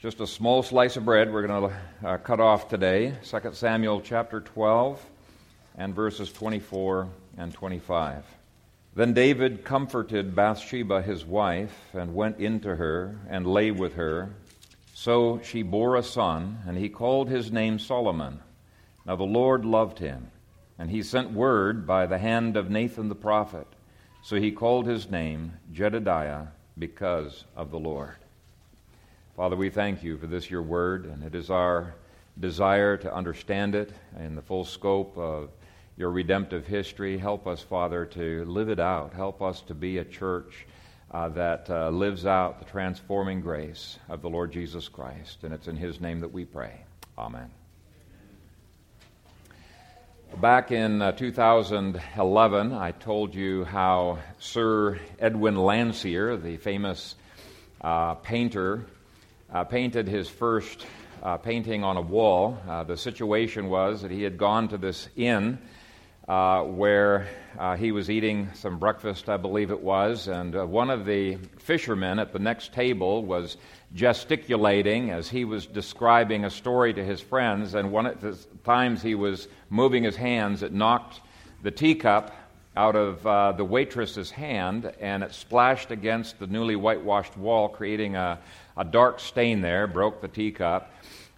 Just a small slice of bread we're going to uh, cut off today. 2 Samuel chapter 12 and verses 24 and 25. Then David comforted Bathsheba his wife and went into her and lay with her. So she bore a son, and he called his name Solomon. Now the Lord loved him, and he sent word by the hand of Nathan the prophet. So he called his name Jedediah because of the Lord. Father, we thank you for this, your word, and it is our desire to understand it in the full scope of your redemptive history. Help us, Father, to live it out. Help us to be a church uh, that uh, lives out the transforming grace of the Lord Jesus Christ. And it's in his name that we pray. Amen. Back in uh, 2011, I told you how Sir Edwin Landseer, the famous uh, painter, uh, painted his first uh, painting on a wall. Uh, the situation was that he had gone to this inn uh, where uh, he was eating some breakfast, I believe it was, and uh, one of the fishermen at the next table was gesticulating as he was describing a story to his friends, and one of the times he was moving his hands, it knocked the teacup out of uh, the waitress's hand and it splashed against the newly whitewashed wall, creating a, a dark stain there, broke the teacup.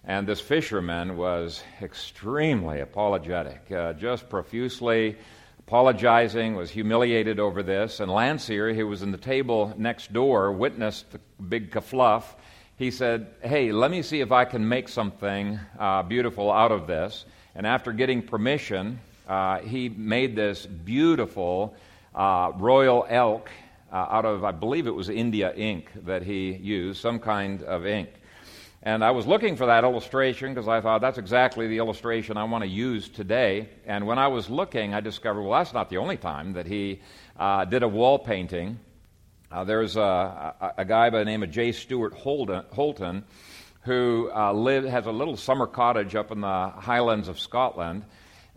And this fisherman was extremely apologetic, uh, just profusely apologizing, was humiliated over this. And Landseer, who was in the table next door, witnessed the big kafluff. He said, Hey, let me see if I can make something uh, beautiful out of this. And after getting permission, uh, he made this beautiful uh, royal elk uh, out of, I believe it was India ink that he used, some kind of ink. And I was looking for that illustration because I thought that's exactly the illustration I want to use today. And when I was looking, I discovered, well, that's not the only time that he uh, did a wall painting. Uh, there's a, a, guy by the name of J. Stuart Holden, Holton who uh, live, has a little summer cottage up in the highlands of Scotland.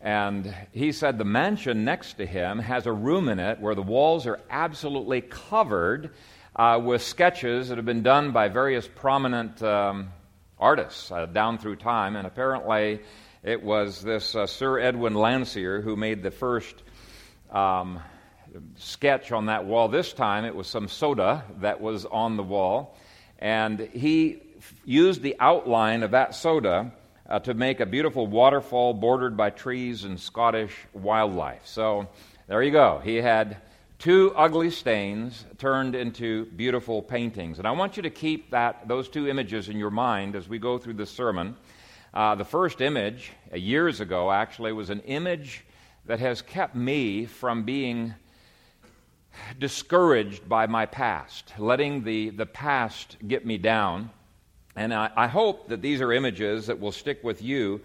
And he said the mansion next to him has a room in it where the walls are absolutely covered uh, with sketches that have been done by various prominent um, artists uh, down through time. And apparently, it was this uh, Sir Edwin Landseer who made the first um, sketch on that wall. This time, it was some soda that was on the wall. And he f- used the outline of that soda uh, to make a beautiful waterfall bordered by trees and Scottish wildlife. So there you go. He had two ugly stains turned into beautiful paintings. And I want you to keep that, those two images in your mind as we go through this sermon. Uh, the first image, uh, years ago actually, was an image that has kept me from being discouraged by my past, letting the, the past get me down. And I, I, hope that these are images that will stick with you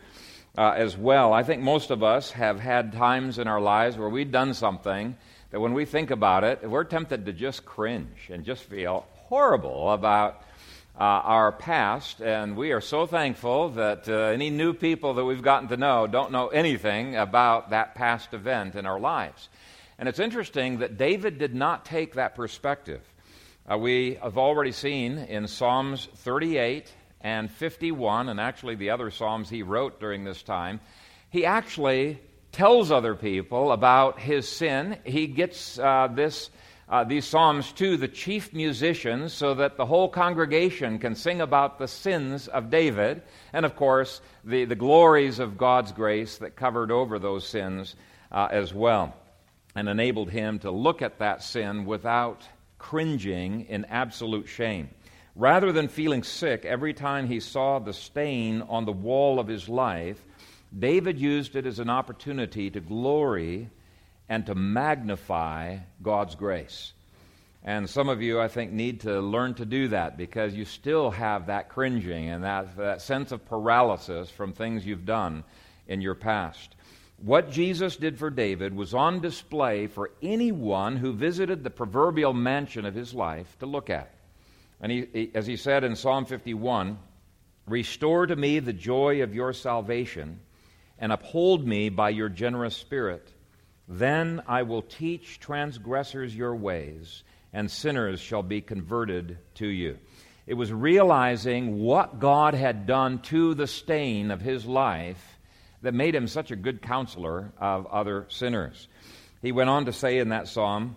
uh, as well. I think most of us have had times in our lives where we've done something that when we think about it, we're tempted to just cringe and just feel horrible about uh, our past. And we are so thankful that uh, any new people that we've gotten to know don't know anything about that past event in our lives. And it's interesting that David did not take that perspective. Uh, we have already seen in Psalms 38 and 51, and actually the other Psalms he wrote during this time, he actually tells other people about his sin. He gets uh, this, uh, these Psalms to the chief musicians so that the whole congregation can sing about the sins of David, and of course, the, the glories of God's grace that covered over those sins uh, as well, and enabled him to look at that sin without cringing in absolute shame. Rather than feeling sick every time he saw the stain on the wall of his life, David used it as an opportunity to glory and to magnify God's grace. And some of you, I think, need to learn to do that because you still have that cringing and that, that sense of paralysis from things you've done in your past. What Jesus did for David was on display for anyone who visited the proverbial mansion of his life to look at. And he, he, as he said in Psalm 51, Restore to me the joy of your salvation, and uphold me by your generous spirit. Then I will teach transgressors your ways, and sinners shall be converted to you. It was realizing what God had done to the stain of his life that made him such a good counselor of other sinners. He went on to say in that psalm,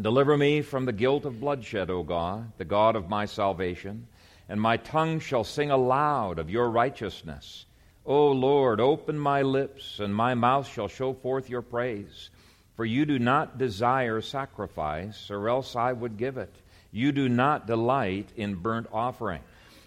Deliver me from the guilt of bloodshed, O God, the God of my salvation, and my tongue shall sing aloud of your righteousness. O Lord, open my lips, and my mouth shall show forth your praise. For you do not desire sacrifice, or else I would give it. You do not delight in burnt offering.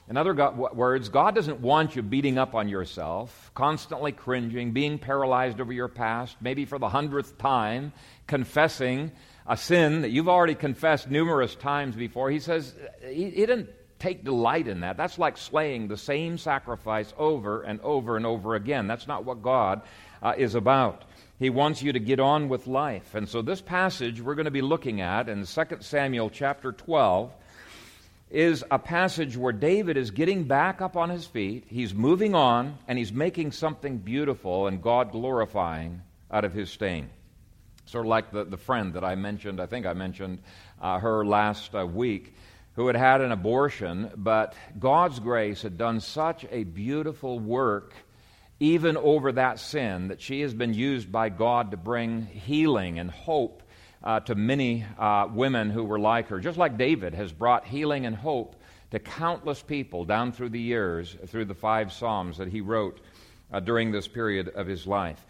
In other words, God doesn't want you beating up on yourself, constantly cringing, being paralyzed over your past, maybe for the hundredth time, confessing a sin that you've already confessed numerous times before. He says he, he didn't take delight in that. That's like slaying the same sacrifice over and over and over again. That's not what God uh, is about. He wants you to get on with life. And so this passage we're going to be looking at in 2 Samuel chapter 12 is a passage where David is getting back up on his feet, he's moving on, and he's making something beautiful and God glorifying out of his stain. Sort of like the, the friend that I mentioned, I think I mentioned uh, her last uh, week, who had had an abortion, but God's grace had done such a beautiful work even over that sin, that she has been used by God to bring healing and hope uh, to many uh, women who were like her. Just like David has brought healing and hope to countless people down through the years, through the five Psalms that he wrote uh, during this period of his life.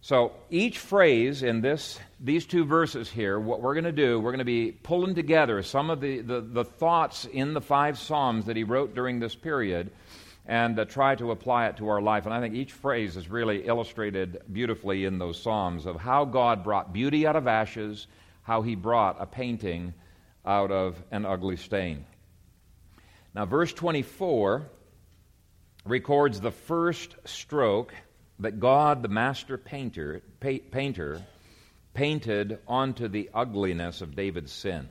So each phrase in this, these two verses here, what we're going to do, we're going to be pulling together some of the, the, the thoughts in the five Psalms that he wrote during this period and uh, try to apply it to our life. And I think each phrase is really illustrated beautifully in those Psalms of how God brought beauty out of ashes, how he brought a painting out of an ugly stain. Now, verse 24 records the first stroke that God, the master painter, pa- painter painted onto the ugliness of David's sin.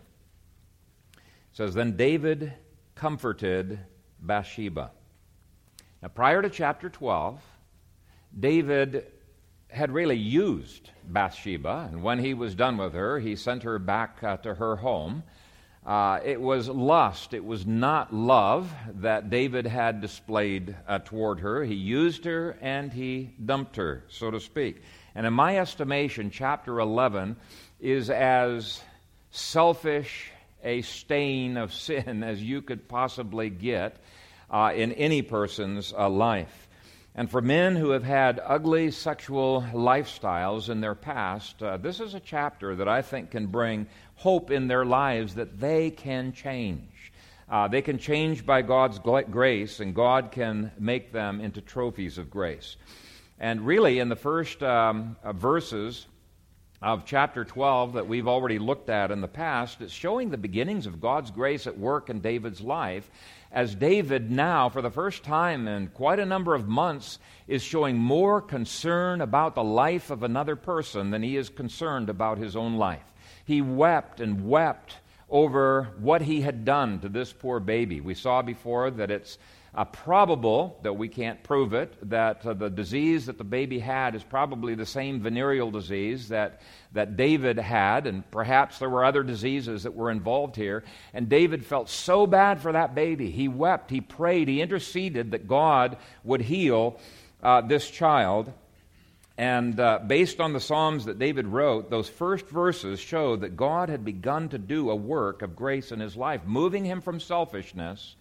It says, Then David comforted Bathsheba. Now, prior to chapter 12, David had really used Bathsheba, and when he was done with her, he sent her back uh, to her home. Uh, it was lust, it was not love that David had displayed uh, toward her. He used her and he dumped her, so to speak. And in my estimation, chapter 11 is as selfish a stain of sin as you could possibly get uh, in any person's uh, life. And for men who have had ugly sexual lifestyles in their past, uh, this is a chapter that I think can bring hope in their lives that they can change. Uh, they can change by God's grace, and God can make them into trophies of grace. And really, in the first um, uh, verses of chapter 12 that we've already looked at in the past, it's showing the beginnings of God's grace at work in David's life as David now, for the first time in quite a number of months, is showing more concern about the life of another person than he is concerned about his own life. He wept and wept over what he had done to this poor baby. We saw before that it's uh, probable, though we can't prove it, that uh, the disease that the baby had is probably the same venereal disease that, that David had, and perhaps there were other diseases that were involved here. And David felt so bad for that baby. He wept, he prayed, he interceded that God would heal uh, this child. And uh, based on the Psalms that David wrote, those first verses show that God had begun to do a work of grace in his life, moving him from selfishness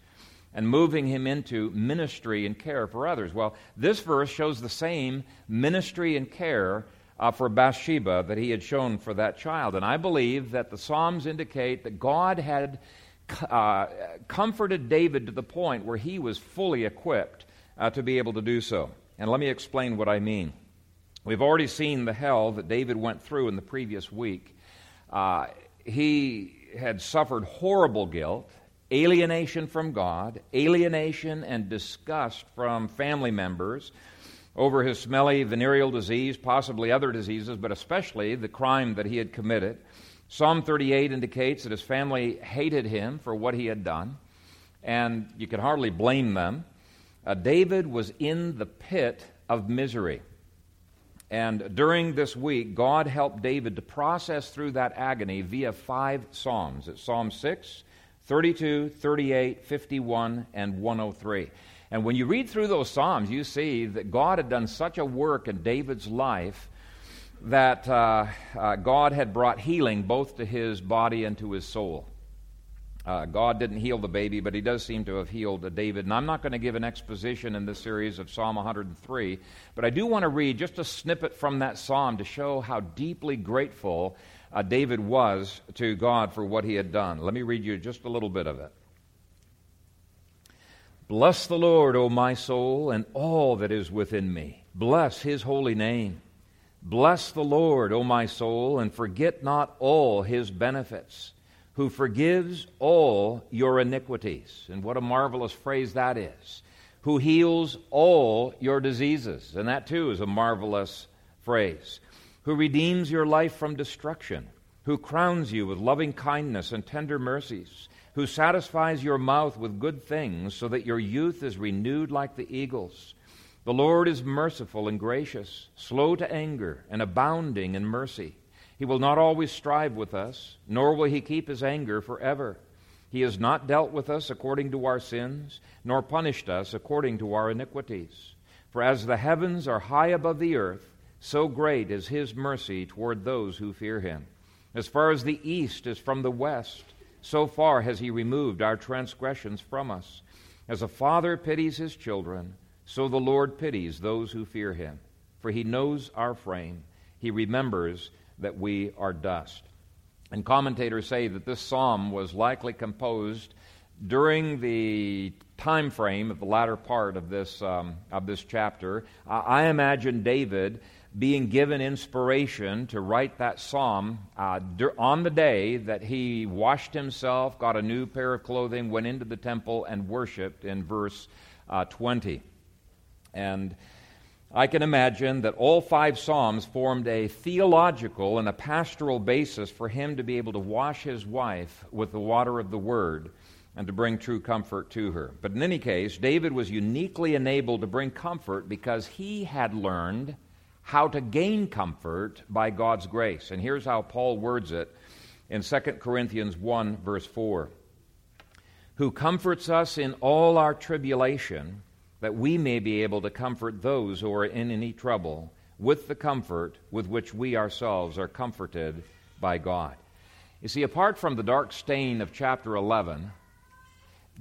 and moving him into ministry and care for others. Well, this verse shows the same ministry and care uh, for Bathsheba that he had shown for that child. And I believe that the Psalms indicate that God had uh, comforted David to the point where he was fully equipped uh, to be able to do so. And let me explain what I mean. We've already seen the hell that David went through in the previous week. Uh, he had suffered horrible guilt alienation from God, alienation and disgust from family members over his smelly venereal disease, possibly other diseases, but especially the crime that he had committed. Psalm 38 indicates that his family hated him for what he had done, and you can hardly blame them. Uh, David was in the pit of misery. And during this week, God helped David to process through that agony via five Psalms. It's Psalm 6, 32, 38, 51, and 103. And when you read through those Psalms, you see that God had done such a work in David's life that uh, uh, God had brought healing both to his body and to his soul. Uh, God didn't heal the baby, but he does seem to have healed David. And I'm not going to give an exposition in this series of Psalm 103, but I do want to read just a snippet from that psalm to show how deeply grateful uh, David was to God for what he had done. Let me read you just a little bit of it. Bless the Lord, O my soul, and all that is within me. Bless his holy name. Bless the Lord, O my soul, and forget not all his benefits who forgives all your iniquities. And what a marvelous phrase that is. Who heals all your diseases. And that too is a marvelous phrase. Who redeems your life from destruction. Who crowns you with loving kindness and tender mercies. Who satisfies your mouth with good things so that your youth is renewed like the eagles. The Lord is merciful and gracious, slow to anger, and abounding in mercy. He will not always strive with us, nor will he keep his anger forever. He has not dealt with us according to our sins, nor punished us according to our iniquities. For as the heavens are high above the earth, so great is his mercy toward those who fear him. As far as the east is from the west, so far has he removed our transgressions from us. As a father pities his children, so the Lord pities those who fear him. For he knows our frame, he remembers that we are dust. And commentators say that this psalm was likely composed during the time frame of the latter part of this, um, of this chapter. I imagine David being given inspiration to write that psalm uh, on the day that he washed himself, got a new pair of clothing, went into the temple, and worshiped in verse uh, 20. And I can imagine that all five Psalms formed a theological and a pastoral basis for him to be able to wash his wife with the water of the Word and to bring true comfort to her. But in any case, David was uniquely enabled to bring comfort because he had learned how to gain comfort by God's grace. And here's how Paul words it in 2 Corinthians 1, verse 4 Who comforts us in all our tribulation that we may be able to comfort those who are in any trouble with the comfort with which we ourselves are comforted by God. You see, apart from the dark stain of chapter 11,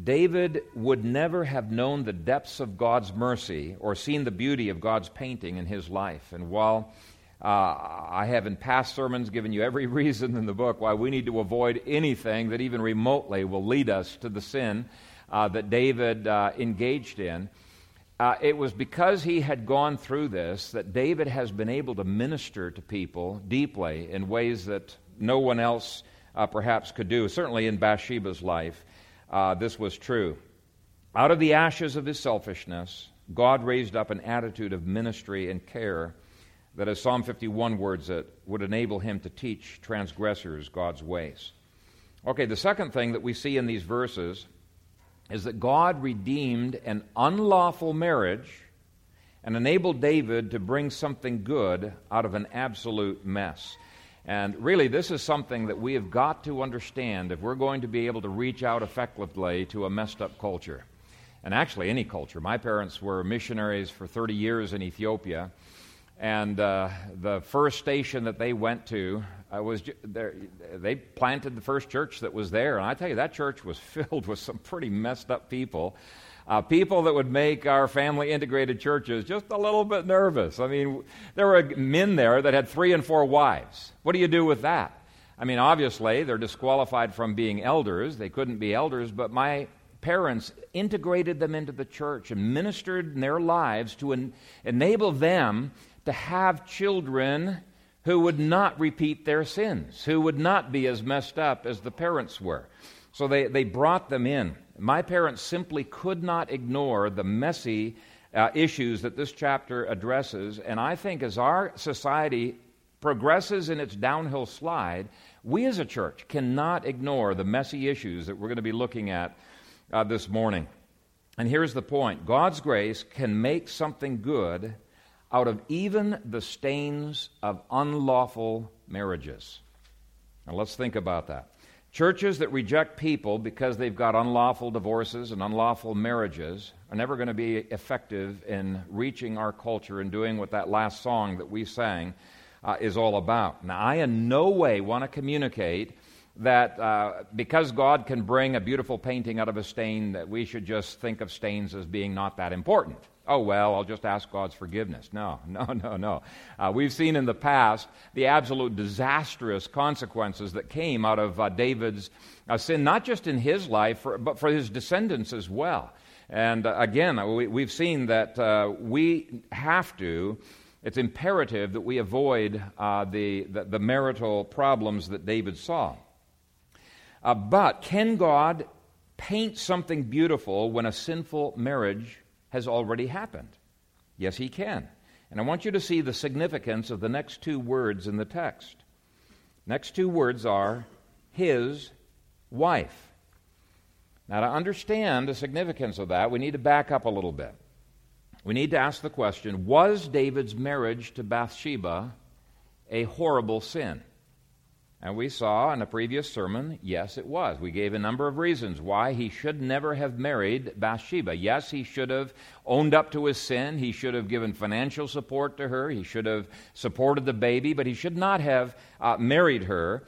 David would never have known the depths of God's mercy or seen the beauty of God's painting in his life. And while uh, I have in past sermons given you every reason in the book why we need to avoid anything that even remotely will lead us to the sin uh, that David uh, engaged in, uh, it was because he had gone through this that David has been able to minister to people deeply in ways that no one else uh, perhaps could do. Certainly in Bathsheba's life, uh, this was true. Out of the ashes of his selfishness, God raised up an attitude of ministry and care that, as Psalm 51 words it, would enable him to teach transgressors God's ways. Okay, the second thing that we see in these verses is that God redeemed an unlawful marriage and enabled David to bring something good out of an absolute mess. And really, this is something that we have got to understand if we're going to be able to reach out effectively to a messed up culture. And actually, any culture. My parents were missionaries for 30 years in Ethiopia. And uh, the first station that they went to uh, was they planted the first church that was there. And I tell you, that church was filled with some pretty messed up people. Uh, people that would make our family integrated churches just a little bit nervous. I mean, there were men there that had three and four wives. What do you do with that? I mean, obviously, they're disqualified from being elders. They couldn't be elders, but my parents integrated them into the church and ministered in their lives to en- enable them to have children who would not repeat their sins, who would not be as messed up as the parents were. So they, they brought them in. My parents simply could not ignore the messy uh, issues that this chapter addresses. And I think as our society progresses in its downhill slide, we as a church cannot ignore the messy issues that we're going to be looking at uh, this morning. And here's the point God's grace can make something good out of even the stains of unlawful marriages. Now let's think about that. Churches that reject people because they've got unlawful divorces and unlawful marriages are never going to be effective in reaching our culture and doing what that last song that we sang uh, is all about. Now, I in no way want to communicate that uh, because God can bring a beautiful painting out of a stain, that we should just think of stains as being not that important. Oh, well, I'll just ask God's forgiveness. No, no, no, no. Uh, we've seen in the past the absolute disastrous consequences that came out of uh, David's uh, sin, not just in his life, for, but for his descendants as well. And uh, again, we, have seen that uh, we have to, it's imperative that we avoid uh, the, the, the, marital problems that David saw. but can God paint something beautiful when a sinful marriage has already happened. Yes, he can. And I want you to see the significance of the next two words in the text. Next two words are his wife. Now, to understand the significance of that, we need to back up a little bit. We need to ask the question Was David's marriage to Bathsheba a horrible sin? And we saw in a previous sermon, yes, it was. We gave a number of reasons why he should never have married Bathsheba. Yes, he should have owned up to his sin. He should have given financial support to her. He should have supported the baby, but he should not have uh, married her.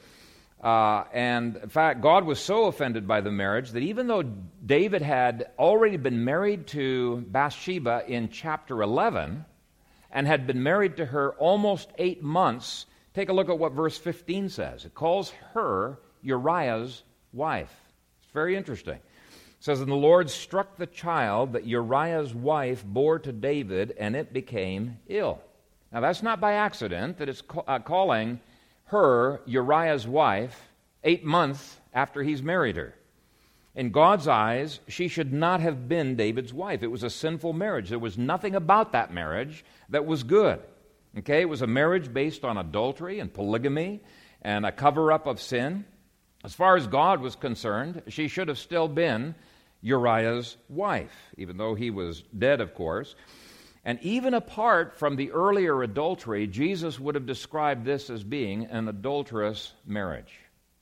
Uh, and in fact, God was so offended by the marriage that even though David had already been married to Bathsheba in chapter 11 and had been married to her almost eight months Take a look at what verse 15 says. It calls her Uriah's wife. It's very interesting. It says, And the Lord struck the child that Uriah's wife bore to David, and it became ill. Now, that's not by accident that it's ca- uh, calling her Uriah's wife eight months after he's married her. In God's eyes, she should not have been David's wife. It was a sinful marriage. There was nothing about that marriage that was good. Okay, it was a marriage based on adultery and polygamy and a cover up of sin. As far as God was concerned, she should have still been Uriah's wife, even though he was dead, of course. And even apart from the earlier adultery, Jesus would have described this as being an adulterous marriage.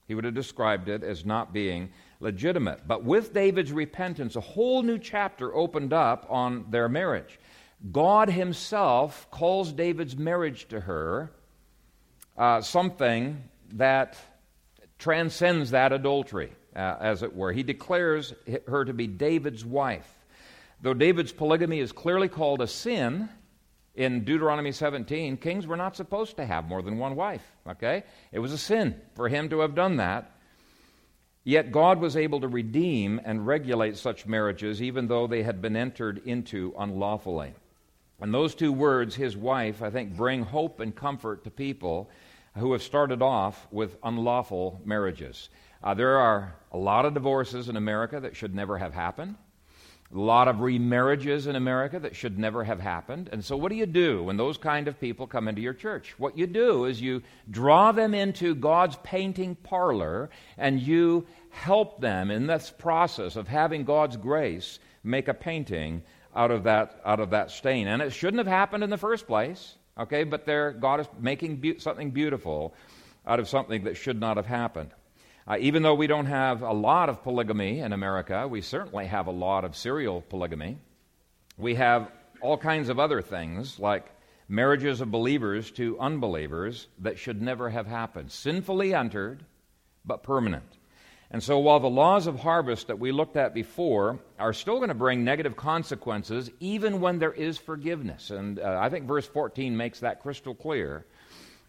He would have described it as not being legitimate. But with David's repentance, a whole new chapter opened up on their marriage. God Himself calls David's marriage to her uh, something that transcends that adultery, uh, as it were. He declares her to be David's wife. Though David's polygamy is clearly called a sin in Deuteronomy 17, kings were not supposed to have more than one wife, okay? It was a sin for him to have done that. Yet God was able to redeem and regulate such marriages even though they had been entered into unlawfully. And those two words, his wife, I think bring hope and comfort to people who have started off with unlawful marriages. Uh, there are a lot of divorces in America that should never have happened. A lot of remarriages in America that should never have happened. And so, what do you do when those kind of people come into your church? What you do is you draw them into God's painting parlor and you help them in this process of having God's grace make a painting out of that, out of that stain. And it shouldn't have happened in the first place, okay? But there, God is making be- something beautiful out of something that should not have happened. Uh, even though we don't have a lot of polygamy in America, we certainly have a lot of serial polygamy. We have all kinds of other things like marriages of believers to unbelievers that should never have happened. Sinfully entered, but permanent. And so, while the laws of harvest that we looked at before are still going to bring negative consequences, even when there is forgiveness, and uh, I think verse 14 makes that crystal clear,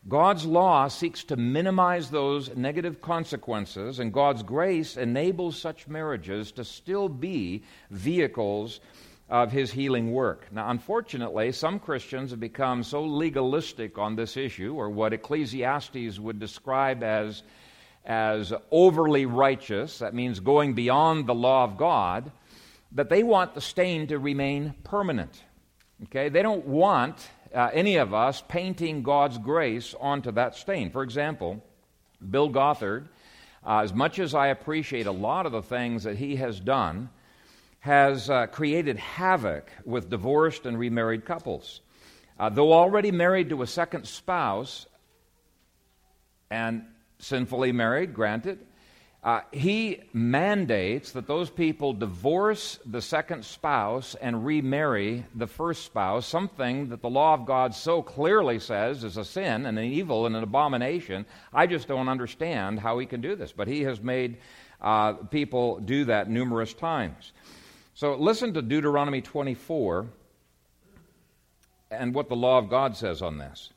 God's law seeks to minimize those negative consequences, and God's grace enables such marriages to still be vehicles of His healing work. Now, unfortunately, some Christians have become so legalistic on this issue, or what Ecclesiastes would describe as as overly righteous, that means going beyond the law of God, that they want the stain to remain permanent. Okay? They don't want uh, any of us painting God's grace onto that stain. For example, Bill Gothard, uh, as much as I appreciate a lot of the things that he has done, has uh, created havoc with divorced and remarried couples. Uh, though already married to a second spouse, and sinfully married, granted. uh, he mandates that those people divorce the second spouse and remarry the first spouse, something that the law of God so clearly says is a sin and an evil and an abomination. I just don't understand how he can do this, but he has made uh, people do that numerous times. So listen to Deuteronomy 24 and what the law of God says on this.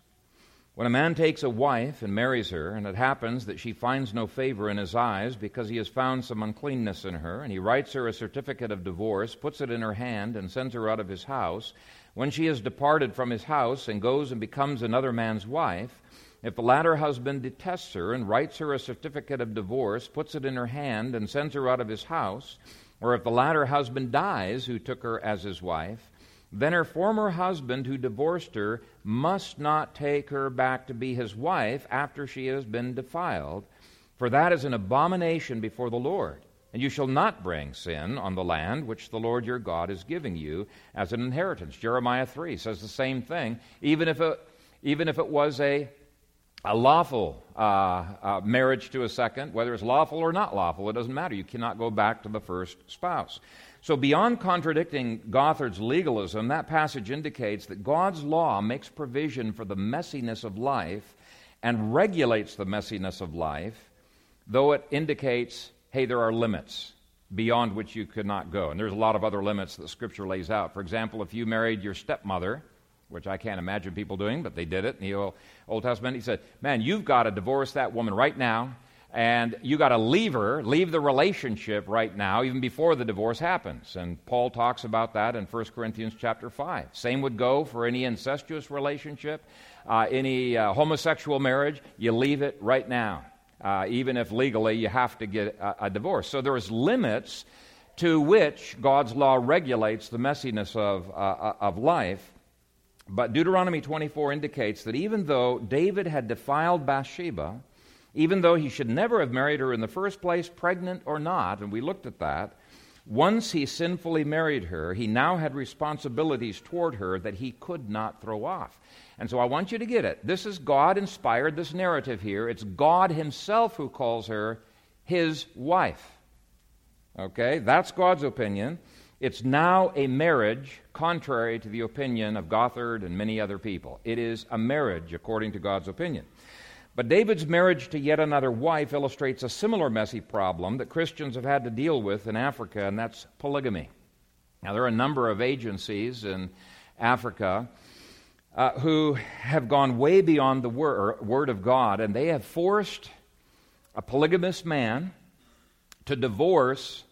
When a man takes a wife and marries her, and it happens that she finds no favor in his eyes because he has found some uncleanness in her, and he writes her a certificate of divorce, puts it in her hand, and sends her out of his house, when she has departed from his house and goes and becomes another man's wife, if the latter husband detests her and writes her a certificate of divorce, puts it in her hand, and sends her out of his house, or if the latter husband dies who took her as his wife, then her former husband who divorced her must not take her back to be his wife after she has been defiled, for that is an abomination before the Lord. And you shall not bring sin on the land which the Lord your God is giving you as an inheritance. Jeremiah 3 says the same thing, even if it, even if it was a, a lawful uh, uh, marriage to a second, whether it's lawful or not lawful, it doesn't matter. You cannot go back to the first spouse. So, beyond contradicting Gothard's legalism, that passage indicates that God's law makes provision for the messiness of life and regulates the messiness of life, though it indicates, hey, there are limits beyond which you could not go. And there's a lot of other limits that Scripture lays out. For example, if you married your stepmother, which I can't imagine people doing, but they did it in the Old Testament, he said, man, you've got to divorce that woman right now and you got to leave her, leave the relationship right now, even before the divorce happens. And Paul talks about that in 1 Corinthians chapter 5. Same would go for any incestuous relationship, uh, any uh, homosexual marriage. You leave it right now, uh, even if legally you have to get a, a divorce. So there's limits to which God's law regulates the messiness of, uh, uh, of life. But Deuteronomy 24 indicates that even though David had defiled Bathsheba, even though he should never have married her in the first place, pregnant or not, and we looked at that. Once he sinfully married her, he now had responsibilities toward her that he could not throw off. And so I want you to get it. This is God inspired, this narrative here. It's God Himself who calls her His wife. Okay? That's God's opinion. It's now a marriage, contrary to the opinion of Gothard and many other people. It is a marriage according to God's opinion. But David's marriage to yet another wife illustrates a similar messy problem that Christians have had to deal with in Africa, and that's polygamy. Now, there are a number of agencies in Africa uh, who have gone way beyond the wor- Word of God, and they have forced a polygamous man to divorce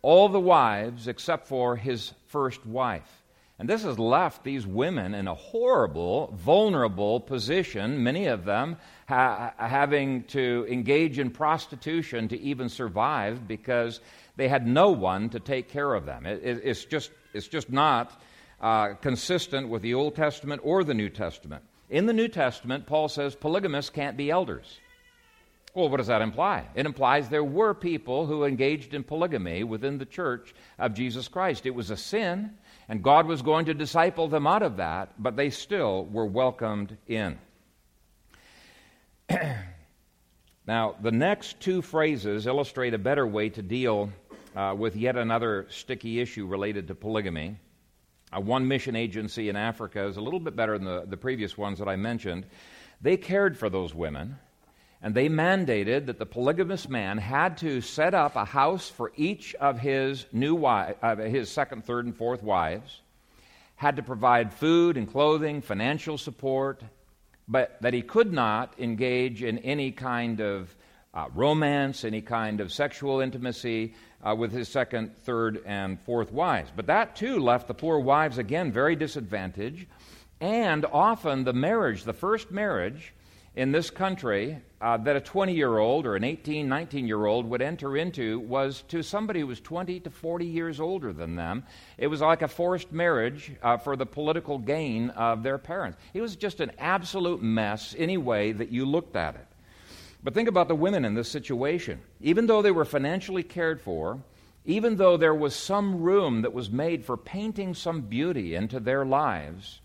all the wives except for his first wife. And this has left these women in a horrible, vulnerable position, many of them ha- having to engage in prostitution to even survive because they had no one to take care of them. It, it, it's, just, it's just not uh, consistent with the Old Testament or the New Testament. In the New Testament, Paul says polygamists can't be elders. Well, what does that imply? It implies there were people who engaged in polygamy within the church of Jesus Christ. It was a sin. And God was going to disciple them out of that, but they still were welcomed in. now, the next two phrases illustrate a better way to deal uh, with yet another sticky issue related to polygamy. Uh, one mission agency in Africa is a little bit better than the, the previous ones that I mentioned. They cared for those women and they mandated that the polygamous man had to set up a house for each of his new wives, uh, his second, third, and fourth wives, had to provide food and clothing, financial support, but that he could not engage in any kind of uh, romance, any kind of sexual intimacy uh, with his second, third, and fourth wives. But that too left the poor wives again very disadvantaged, and often the marriage, the first marriage, in this country uh, that a 20 year old or an 18, 19 year old would enter into was to somebody who was 20 to 40 years older than them. It was like a forced marriage uh, for the political gain of their parents. It was just an absolute mess, any way that you looked at it. But think about the women in this situation. Even though they were financially cared for, even though there was some room that was made for painting some beauty into their lives,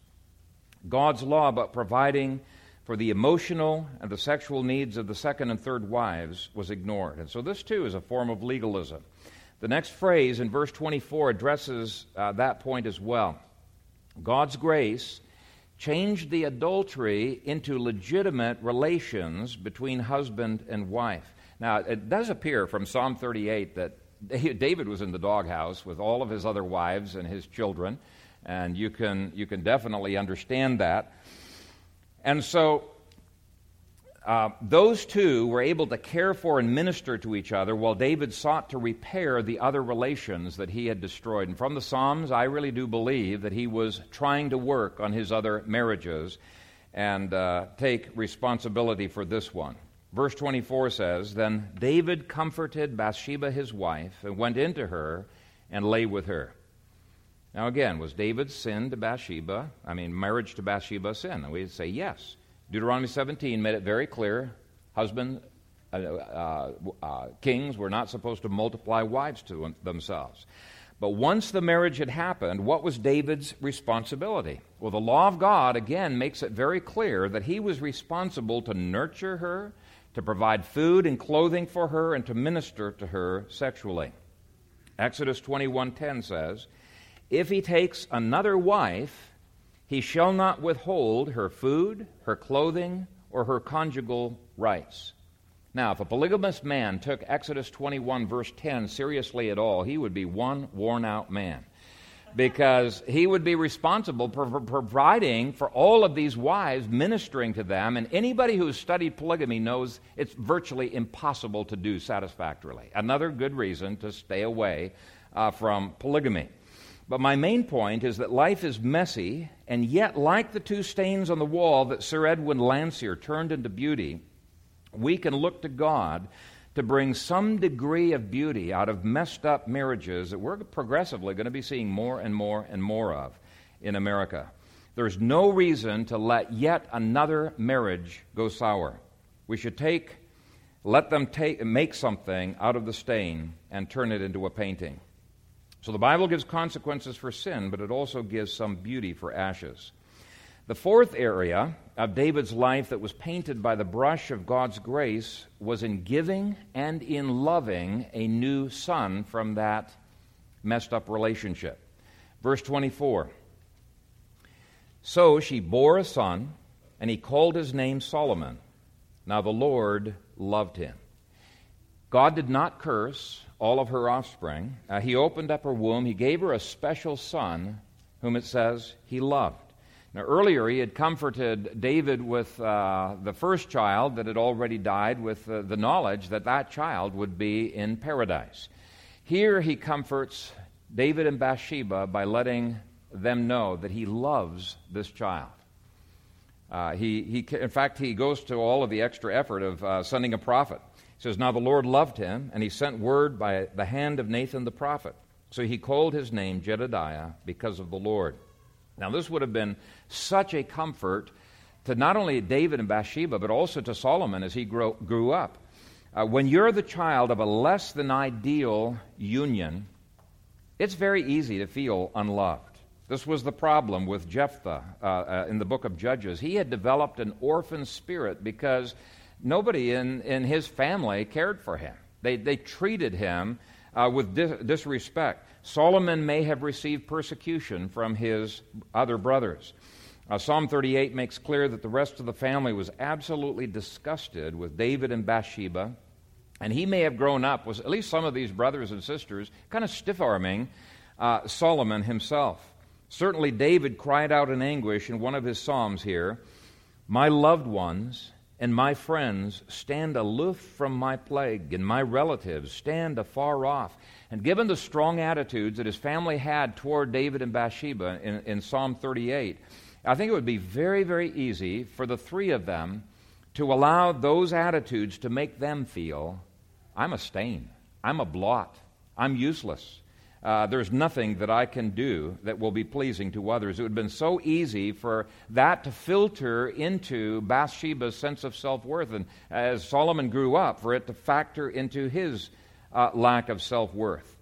God's law about providing for the emotional and the sexual needs of the second and third wives was ignored. And so this too is a form of legalism. The next phrase in verse 24 addresses uh, that point as well. God's grace changed the adultery into legitimate relations between husband and wife. Now, it does appear from Psalm 38 that David was in the doghouse with all of his other wives and his children, and you can, you can definitely understand that. And so uh, those two were able to care for and minister to each other while David sought to repair the other relations that he had destroyed. And from the Psalms, I really do believe that he was trying to work on his other marriages and uh, take responsibility for this one. Verse 24 says Then David comforted Bathsheba his wife and went into her and lay with her. Now, again, was David's sin to Bathsheba, I mean, marriage to Bathsheba, sin? And we'd say yes. Deuteronomy 17 made it very clear husband, uh, uh, uh, kings were not supposed to multiply wives to themselves. But once the marriage had happened, what was David's responsibility? Well, the law of God, again, makes it very clear that he was responsible to nurture her, to provide food and clothing for her, and to minister to her sexually. Exodus 21:10 says, "If he takes another wife, he shall not withhold her food, her clothing, or her conjugal rights. Now, if a polygamous man took Exodus 21, verse 10, seriously at all, he would be one worn out man. Because he would be responsible for providing for all of these wives, ministering to them, and anybody who's studied polygamy knows it's virtually impossible to do satisfactorily. Another good reason to stay away uh, from polygamy. But my main point is that life is messy, and yet, like the two stains on the wall that Sir Edwin Landseer turned into beauty, we can look to God to bring some degree of beauty out of messed up marriages that we're progressively going to be seeing more and more and more of in America. There's no reason to let yet another marriage go sour. We should take, let them take, make something out of the stain and turn it into a painting. So the Bible gives consequences for sin, but it also gives some beauty for ashes. The fourth area of David's life that was painted by the brush of God's grace was in giving and in loving a new son from that messed up relationship. Verse 24 So she bore a son, and he called his name Solomon. Now the Lord loved him. God did not curse all of her offspring. Uh, he opened up her womb. He gave her a special son, whom it says he loved. Now, earlier, he had comforted David with uh, the first child that had already died, with uh, the knowledge that that child would be in paradise. Here, he comforts David and Bathsheba by letting them know that he loves this child. Uh, he, he, in fact, he goes to all of the extra effort of uh, sending a prophet says, Now the Lord loved him, and he sent word by the hand of Nathan the prophet. So he called his name Jedediah because of the Lord. Now, this would have been such a comfort to not only David and Bathsheba, but also to Solomon as he grew, grew up. Uh, when you're the child of a less than ideal union, it's very easy to feel unloved. This was the problem with Jephthah uh, uh, in the book of Judges. He had developed an orphan spirit because nobody in, in his family cared for him. They, they treated him uh, with dis- disrespect. Solomon may have received persecution from his other brothers. Uh, Psalm 38 makes clear that the rest of the family was absolutely disgusted with David and Bathsheba, and he may have grown up with at least some of these brothers and sisters kind of stiff arming uh, Solomon himself. Certainly, David cried out in anguish in one of his Psalms here My loved ones and my friends stand aloof from my plague, and my relatives stand afar off. And given the strong attitudes that his family had toward David and Bathsheba in, in Psalm 38, I think it would be very, very easy for the three of them to allow those attitudes to make them feel I'm a stain, I'm a blot, I'm useless uh, there's nothing that I can do that will be pleasing to others. It would have been so easy for that to filter into Bathsheba's sense of self worth, and as Solomon grew up, for it to factor into his uh, lack of self worth.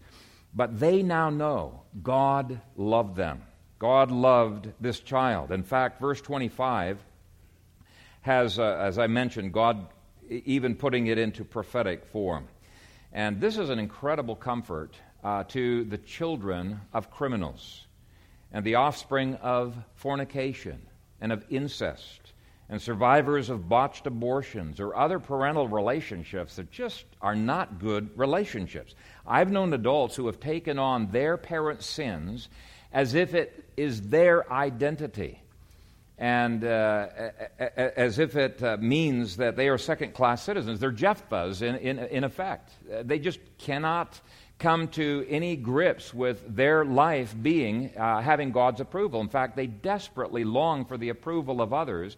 But they now know God loved them. God loved this child. In fact, verse 25 has, uh, as I mentioned, God even putting it into prophetic form. And this is an incredible comfort uh, to the children of criminals and the offspring of fornication and of incest and survivors of botched abortions or other parental relationships that just are not good relationships. I've known adults who have taken on their parents' sins as if it is their identity and uh, as if it uh, means that they are second class citizens. They're Jephthahs in, in, in effect. They just cannot come to any grips with their life being uh, having God's approval. In fact, they desperately long for the approval of others.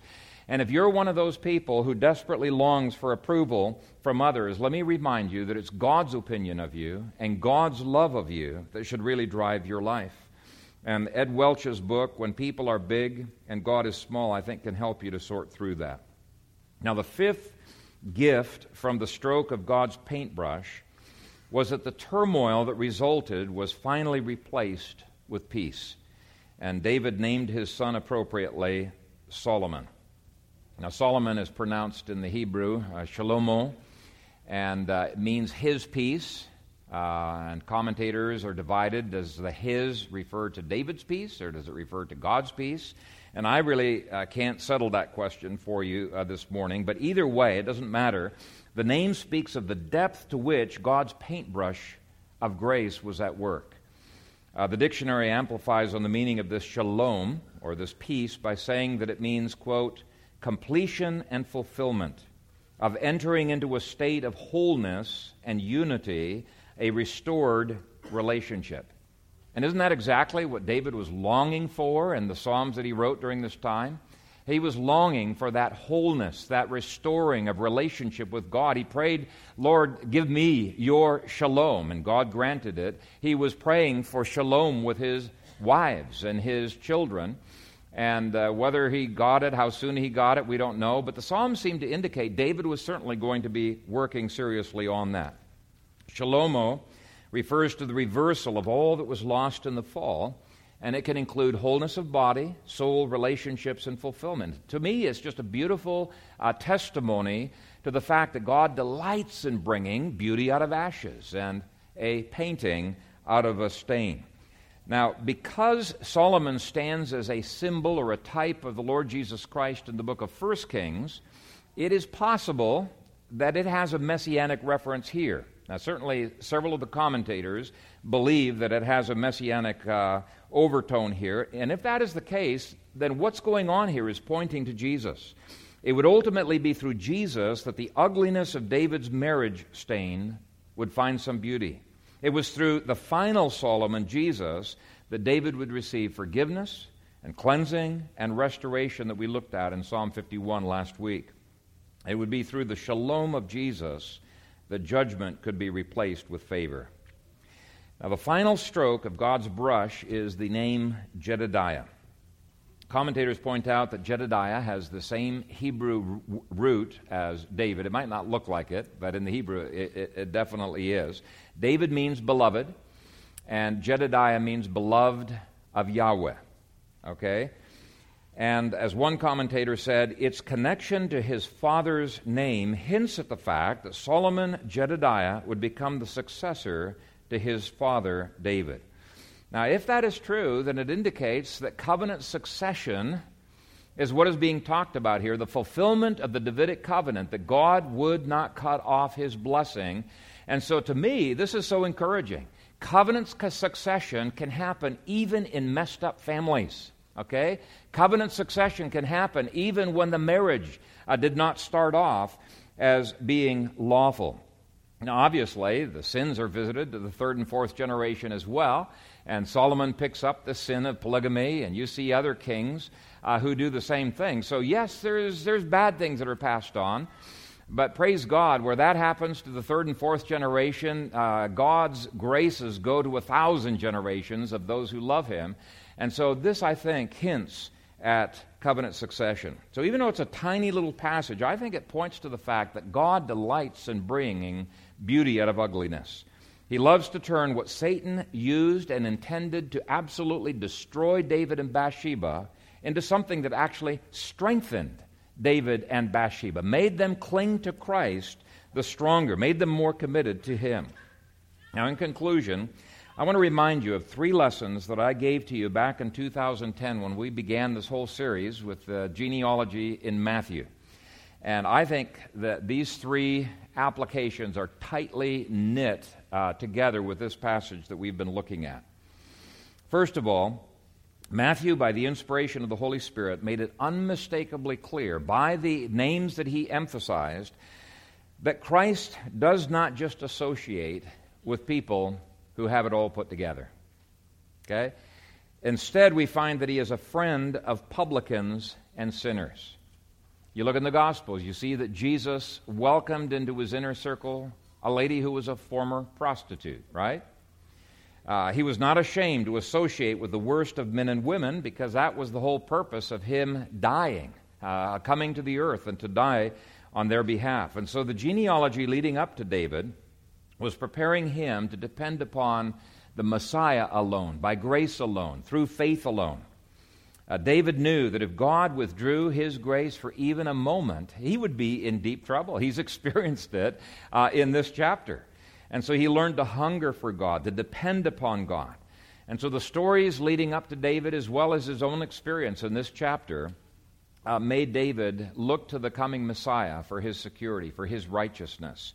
And if you're one of those people who desperately longs for approval from others, let me remind you that it's God's opinion of you and God's love of you that should really drive your life. And Ed Welch's book, When People Are Big and God is Small, I think can help you to sort through that. Now, the fifth gift from the stroke of God's paintbrush was that the turmoil that resulted was finally replaced with peace. And David named his son appropriately Solomon. Now, Solomon is pronounced in the Hebrew uh, Shalomo, and uh, it means his peace. Uh, and commentators are divided. Does the his refer to David's peace or does it refer to God's peace? And I really uh, can't settle that question for you uh, this morning, but either way, it doesn't matter. The name speaks of the depth to which God's paintbrush of grace was at work. Uh, the dictionary amplifies on the meaning of this shalom, or this peace, by saying that it means, quote, completion and fulfillment, of entering into a state of wholeness and unity, a restored relationship. And isn't that exactly what David was longing for in the Psalms that he wrote during this time? He was longing for that wholeness, that restoring of relationship with God. He prayed, Lord, give me your shalom, and God granted it. He was praying for shalom with his wives and his children. And uh, whether he got it, how soon he got it, we don't know. But the Psalms seem to indicate David was certainly going to be working seriously on that. Shalomo refers to the reversal of all that was lost in the fall, and it can include wholeness of body, soul, relationships, and fulfillment. To me, it's just a beautiful uh, testimony to the fact that God delights in bringing beauty out of ashes and a painting out of a stain. Now, because Solomon stands as a symbol or a type of the Lord Jesus Christ in the book of 1 Kings, it is possible that it has a messianic reference here. Now, certainly, several of the commentators believe that it has a messianic uh, overtone here. And if that is the case, then what's going on here is pointing to Jesus. It would ultimately be through Jesus that the ugliness of David's marriage stain would find some beauty. It was through the final Solomon, Jesus, that David would receive forgiveness and cleansing and restoration that we looked at in Psalm 51 last week. It would be through the shalom of Jesus that judgment could be replaced with favor. Now, the final stroke of God's brush is the name Jedediah. Commentators point out that Jedediah has the same Hebrew root as David. It might not look like it, but in the Hebrew it, it, it definitely is. David means beloved, and Jedediah means beloved of Yahweh. Okay? And as one commentator said, its connection to his father's name hints at the fact that Solomon Jedediah would become the successor to his father David. Now, if that is true, then it indicates that covenant succession is what is being talked about here the fulfillment of the Davidic covenant, that God would not cut off his blessing. And so, to me, this is so encouraging. Covenant succession can happen even in messed up families. Okay? Covenant succession can happen even when the marriage uh, did not start off as being lawful. Now, obviously, the sins are visited to the third and fourth generation as well. And Solomon picks up the sin of polygamy, and you see other kings uh, who do the same thing. So, yes, there's, there's bad things that are passed on. But praise God, where that happens to the third and fourth generation, uh, God's graces go to a thousand generations of those who love Him. And so, this, I think, hints at covenant succession. So, even though it's a tiny little passage, I think it points to the fact that God delights in bringing beauty out of ugliness. He loves to turn what Satan used and intended to absolutely destroy David and Bathsheba into something that actually strengthened David and Bathsheba, made them cling to Christ the stronger, made them more committed to Him. Now, in conclusion, I want to remind you of three lessons that I gave to you back in 2010 when we began this whole series with the genealogy in Matthew. And I think that these three applications are tightly knit uh, together with this passage that we've been looking at. First of all, Matthew, by the inspiration of the Holy Spirit, made it unmistakably clear by the names that he emphasized that Christ does not just associate with people who have it all put together. Okay? Instead, we find that he is a friend of publicans and sinners. You look in the Gospels, you see that Jesus welcomed into his inner circle a lady who was a former prostitute, right? Uh, he was not ashamed to associate with the worst of men and women because that was the whole purpose of him dying, uh, coming to the earth and to die on their behalf. And so the genealogy leading up to David was preparing him to depend upon the Messiah alone, by grace alone, through faith alone. Uh, David knew that if God withdrew his grace for even a moment, he would be in deep trouble. He's experienced it uh, in this chapter. And so he learned to hunger for God, to depend upon God. And so the stories leading up to David, as well as his own experience in this chapter, uh, made David look to the coming Messiah for his security, for his righteousness.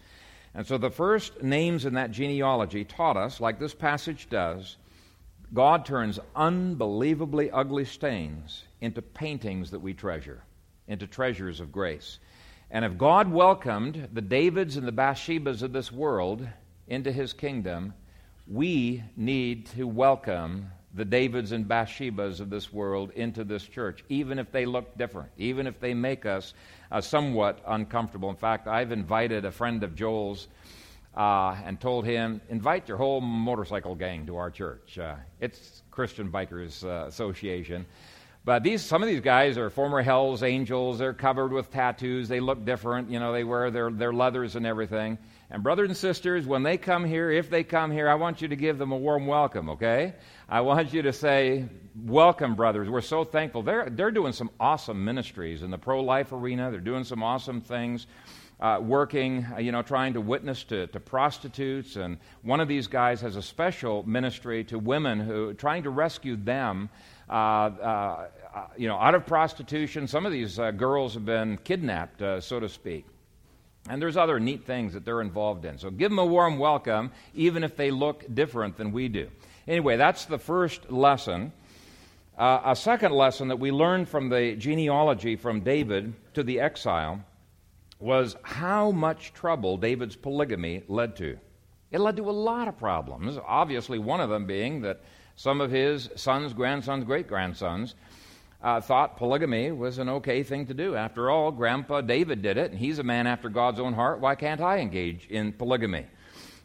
And so the first names in that genealogy taught us, like this passage does, God turns unbelievably ugly stains into paintings that we treasure, into treasures of grace. And if God welcomed the Davids and the Bathshebas of this world into his kingdom, we need to welcome the Davids and Bathshebas of this world into this church, even if they look different, even if they make us uh, somewhat uncomfortable. In fact, I've invited a friend of Joel's uh, and told him, invite your whole motorcycle gang to our church. Uh, it's Christian Bikers uh, Association. But these, some of these guys are former Hell's Angels. They're covered with tattoos. They look different. You know, they wear their, their leathers and everything. And brothers and sisters, when they come here, if they come here, I want you to give them a warm welcome, okay? I want you to say, Welcome, brothers. We're so thankful. They're, they're doing some awesome ministries in the pro life arena, they're doing some awesome things uh, working, uh, you know, trying to witness to, to prostitutes. And one of these guys has a special ministry to women who, trying to rescue them, uh, uh, uh you know, out of prostitution. Some of these uh, girls have been kidnapped, so to speak. And there's other neat things that they're involved in. So give them a warm welcome, even if they look different than we do. Anyway, that's the first lesson. Uh, a second lesson that we learned from the genealogy from David to the exile was how much trouble David's polygamy led to. It led to a lot of problems, obviously, one of them being that some of his sons, grandsons, great grandsons uh, thought polygamy was an okay thing to do. After all, Grandpa David did it, and he's a man after God's own heart. Why can't I engage in polygamy?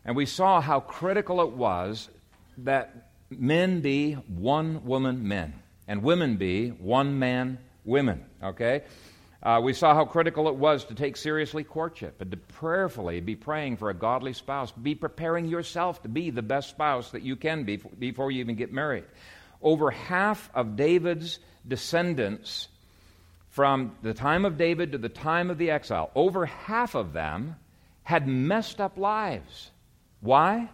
And we saw how critical it was that men be one woman men, and women be one man women, okay? Uh, we saw how critical it was to take seriously courtship and to prayerfully be praying for a godly spouse. Be preparing yourself to be the best spouse that you can be before you even get married. Over half of David's descendants from the time of David to the time of the exile, over half of them had messed up lives. Why?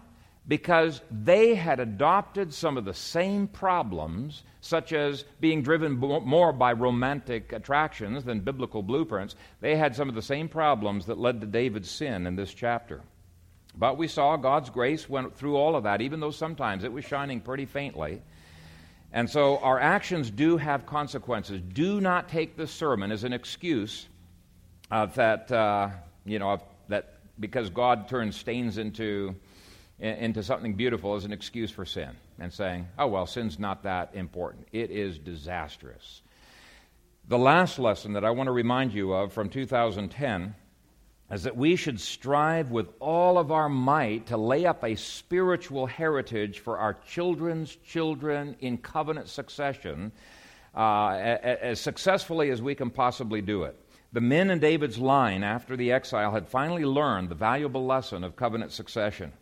because they had adopted some of the same problems, such as being driven more by romantic attractions than biblical blueprints. They had some of the same problems that led to David's sin in this chapter. But we saw God's grace went through all of that, even though sometimes it was shining pretty faintly. And so our actions do have consequences. Do not take this sermon as an excuse of that, uh, you know, that because God turns stains into into something beautiful as an excuse for sin and saying, oh, well, sin's not that important. It is disastrous. The last lesson that I want to remind you of from 2010 is that we should strive with all of our might to lay up a spiritual heritage for our children's children in covenant succession uh, as successfully as we can possibly do it. The men in David's line after the exile had finally learned the valuable lesson of covenant succession.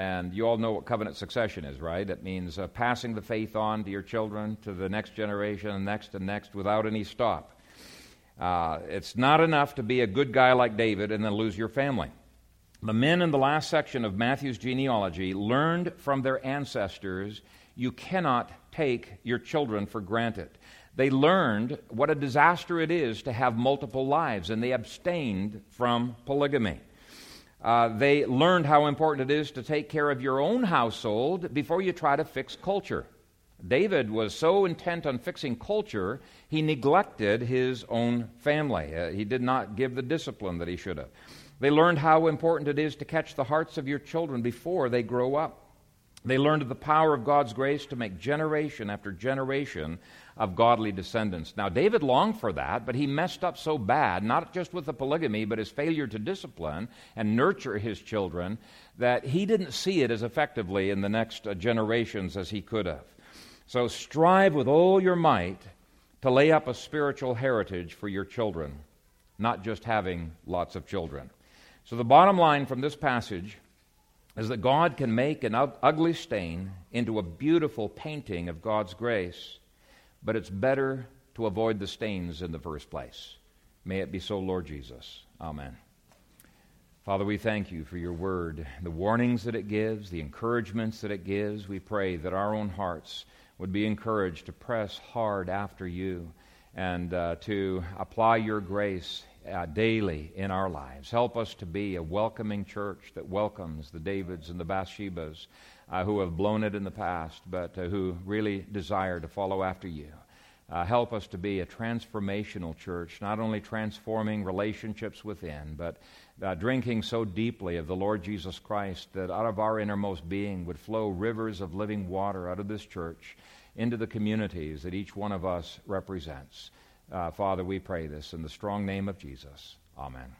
And you all know what covenant succession is, right? It means uh, passing the faith on to your children, to the next generation, and next and next without any stop. Uh, it's not enough to be a good guy like David and then lose your family. The men in the last section of Matthew's genealogy learned from their ancestors you cannot take your children for granted. They learned what a disaster it is to have multiple lives, and they abstained from polygamy. Uh, they learned how important it is to take care of your own household before you try to fix culture. David was so intent on fixing culture, he neglected his own family. Uh, he did not give the discipline that he should have. They learned how important it is to catch the hearts of your children before they grow up. They learned of the power of God's grace to make generation after generation of godly descendants. Now, David longed for that, but he messed up so bad, not just with the polygamy, but his failure to discipline and nurture his children, that he didn't see it as effectively in the next uh, generations as he could have. So, strive with all your might to lay up a spiritual heritage for your children, not just having lots of children. So, the bottom line from this passage is that God can make an ugly stain into a beautiful painting of God's grace, but it's better to avoid the stains in the first place. May it be so, Lord Jesus. Amen. Father, we thank you for your word, the warnings that it gives, the encouragements that it gives. We pray that our own hearts would be encouraged to press hard after you and uh, to apply your grace uh, daily in our lives. Help us to be a welcoming church that welcomes the Davids and the Bathshebas uh, who have blown it in the past, but uh, who really desire to follow after you. Uh, help us to be a transformational church, not only transforming relationships within, but uh, drinking so deeply of the Lord Jesus Christ that out of our innermost being would flow rivers of living water out of this church into the communities that each one of us represents. Uh, Father, we pray this in the strong name of Jesus. Amen.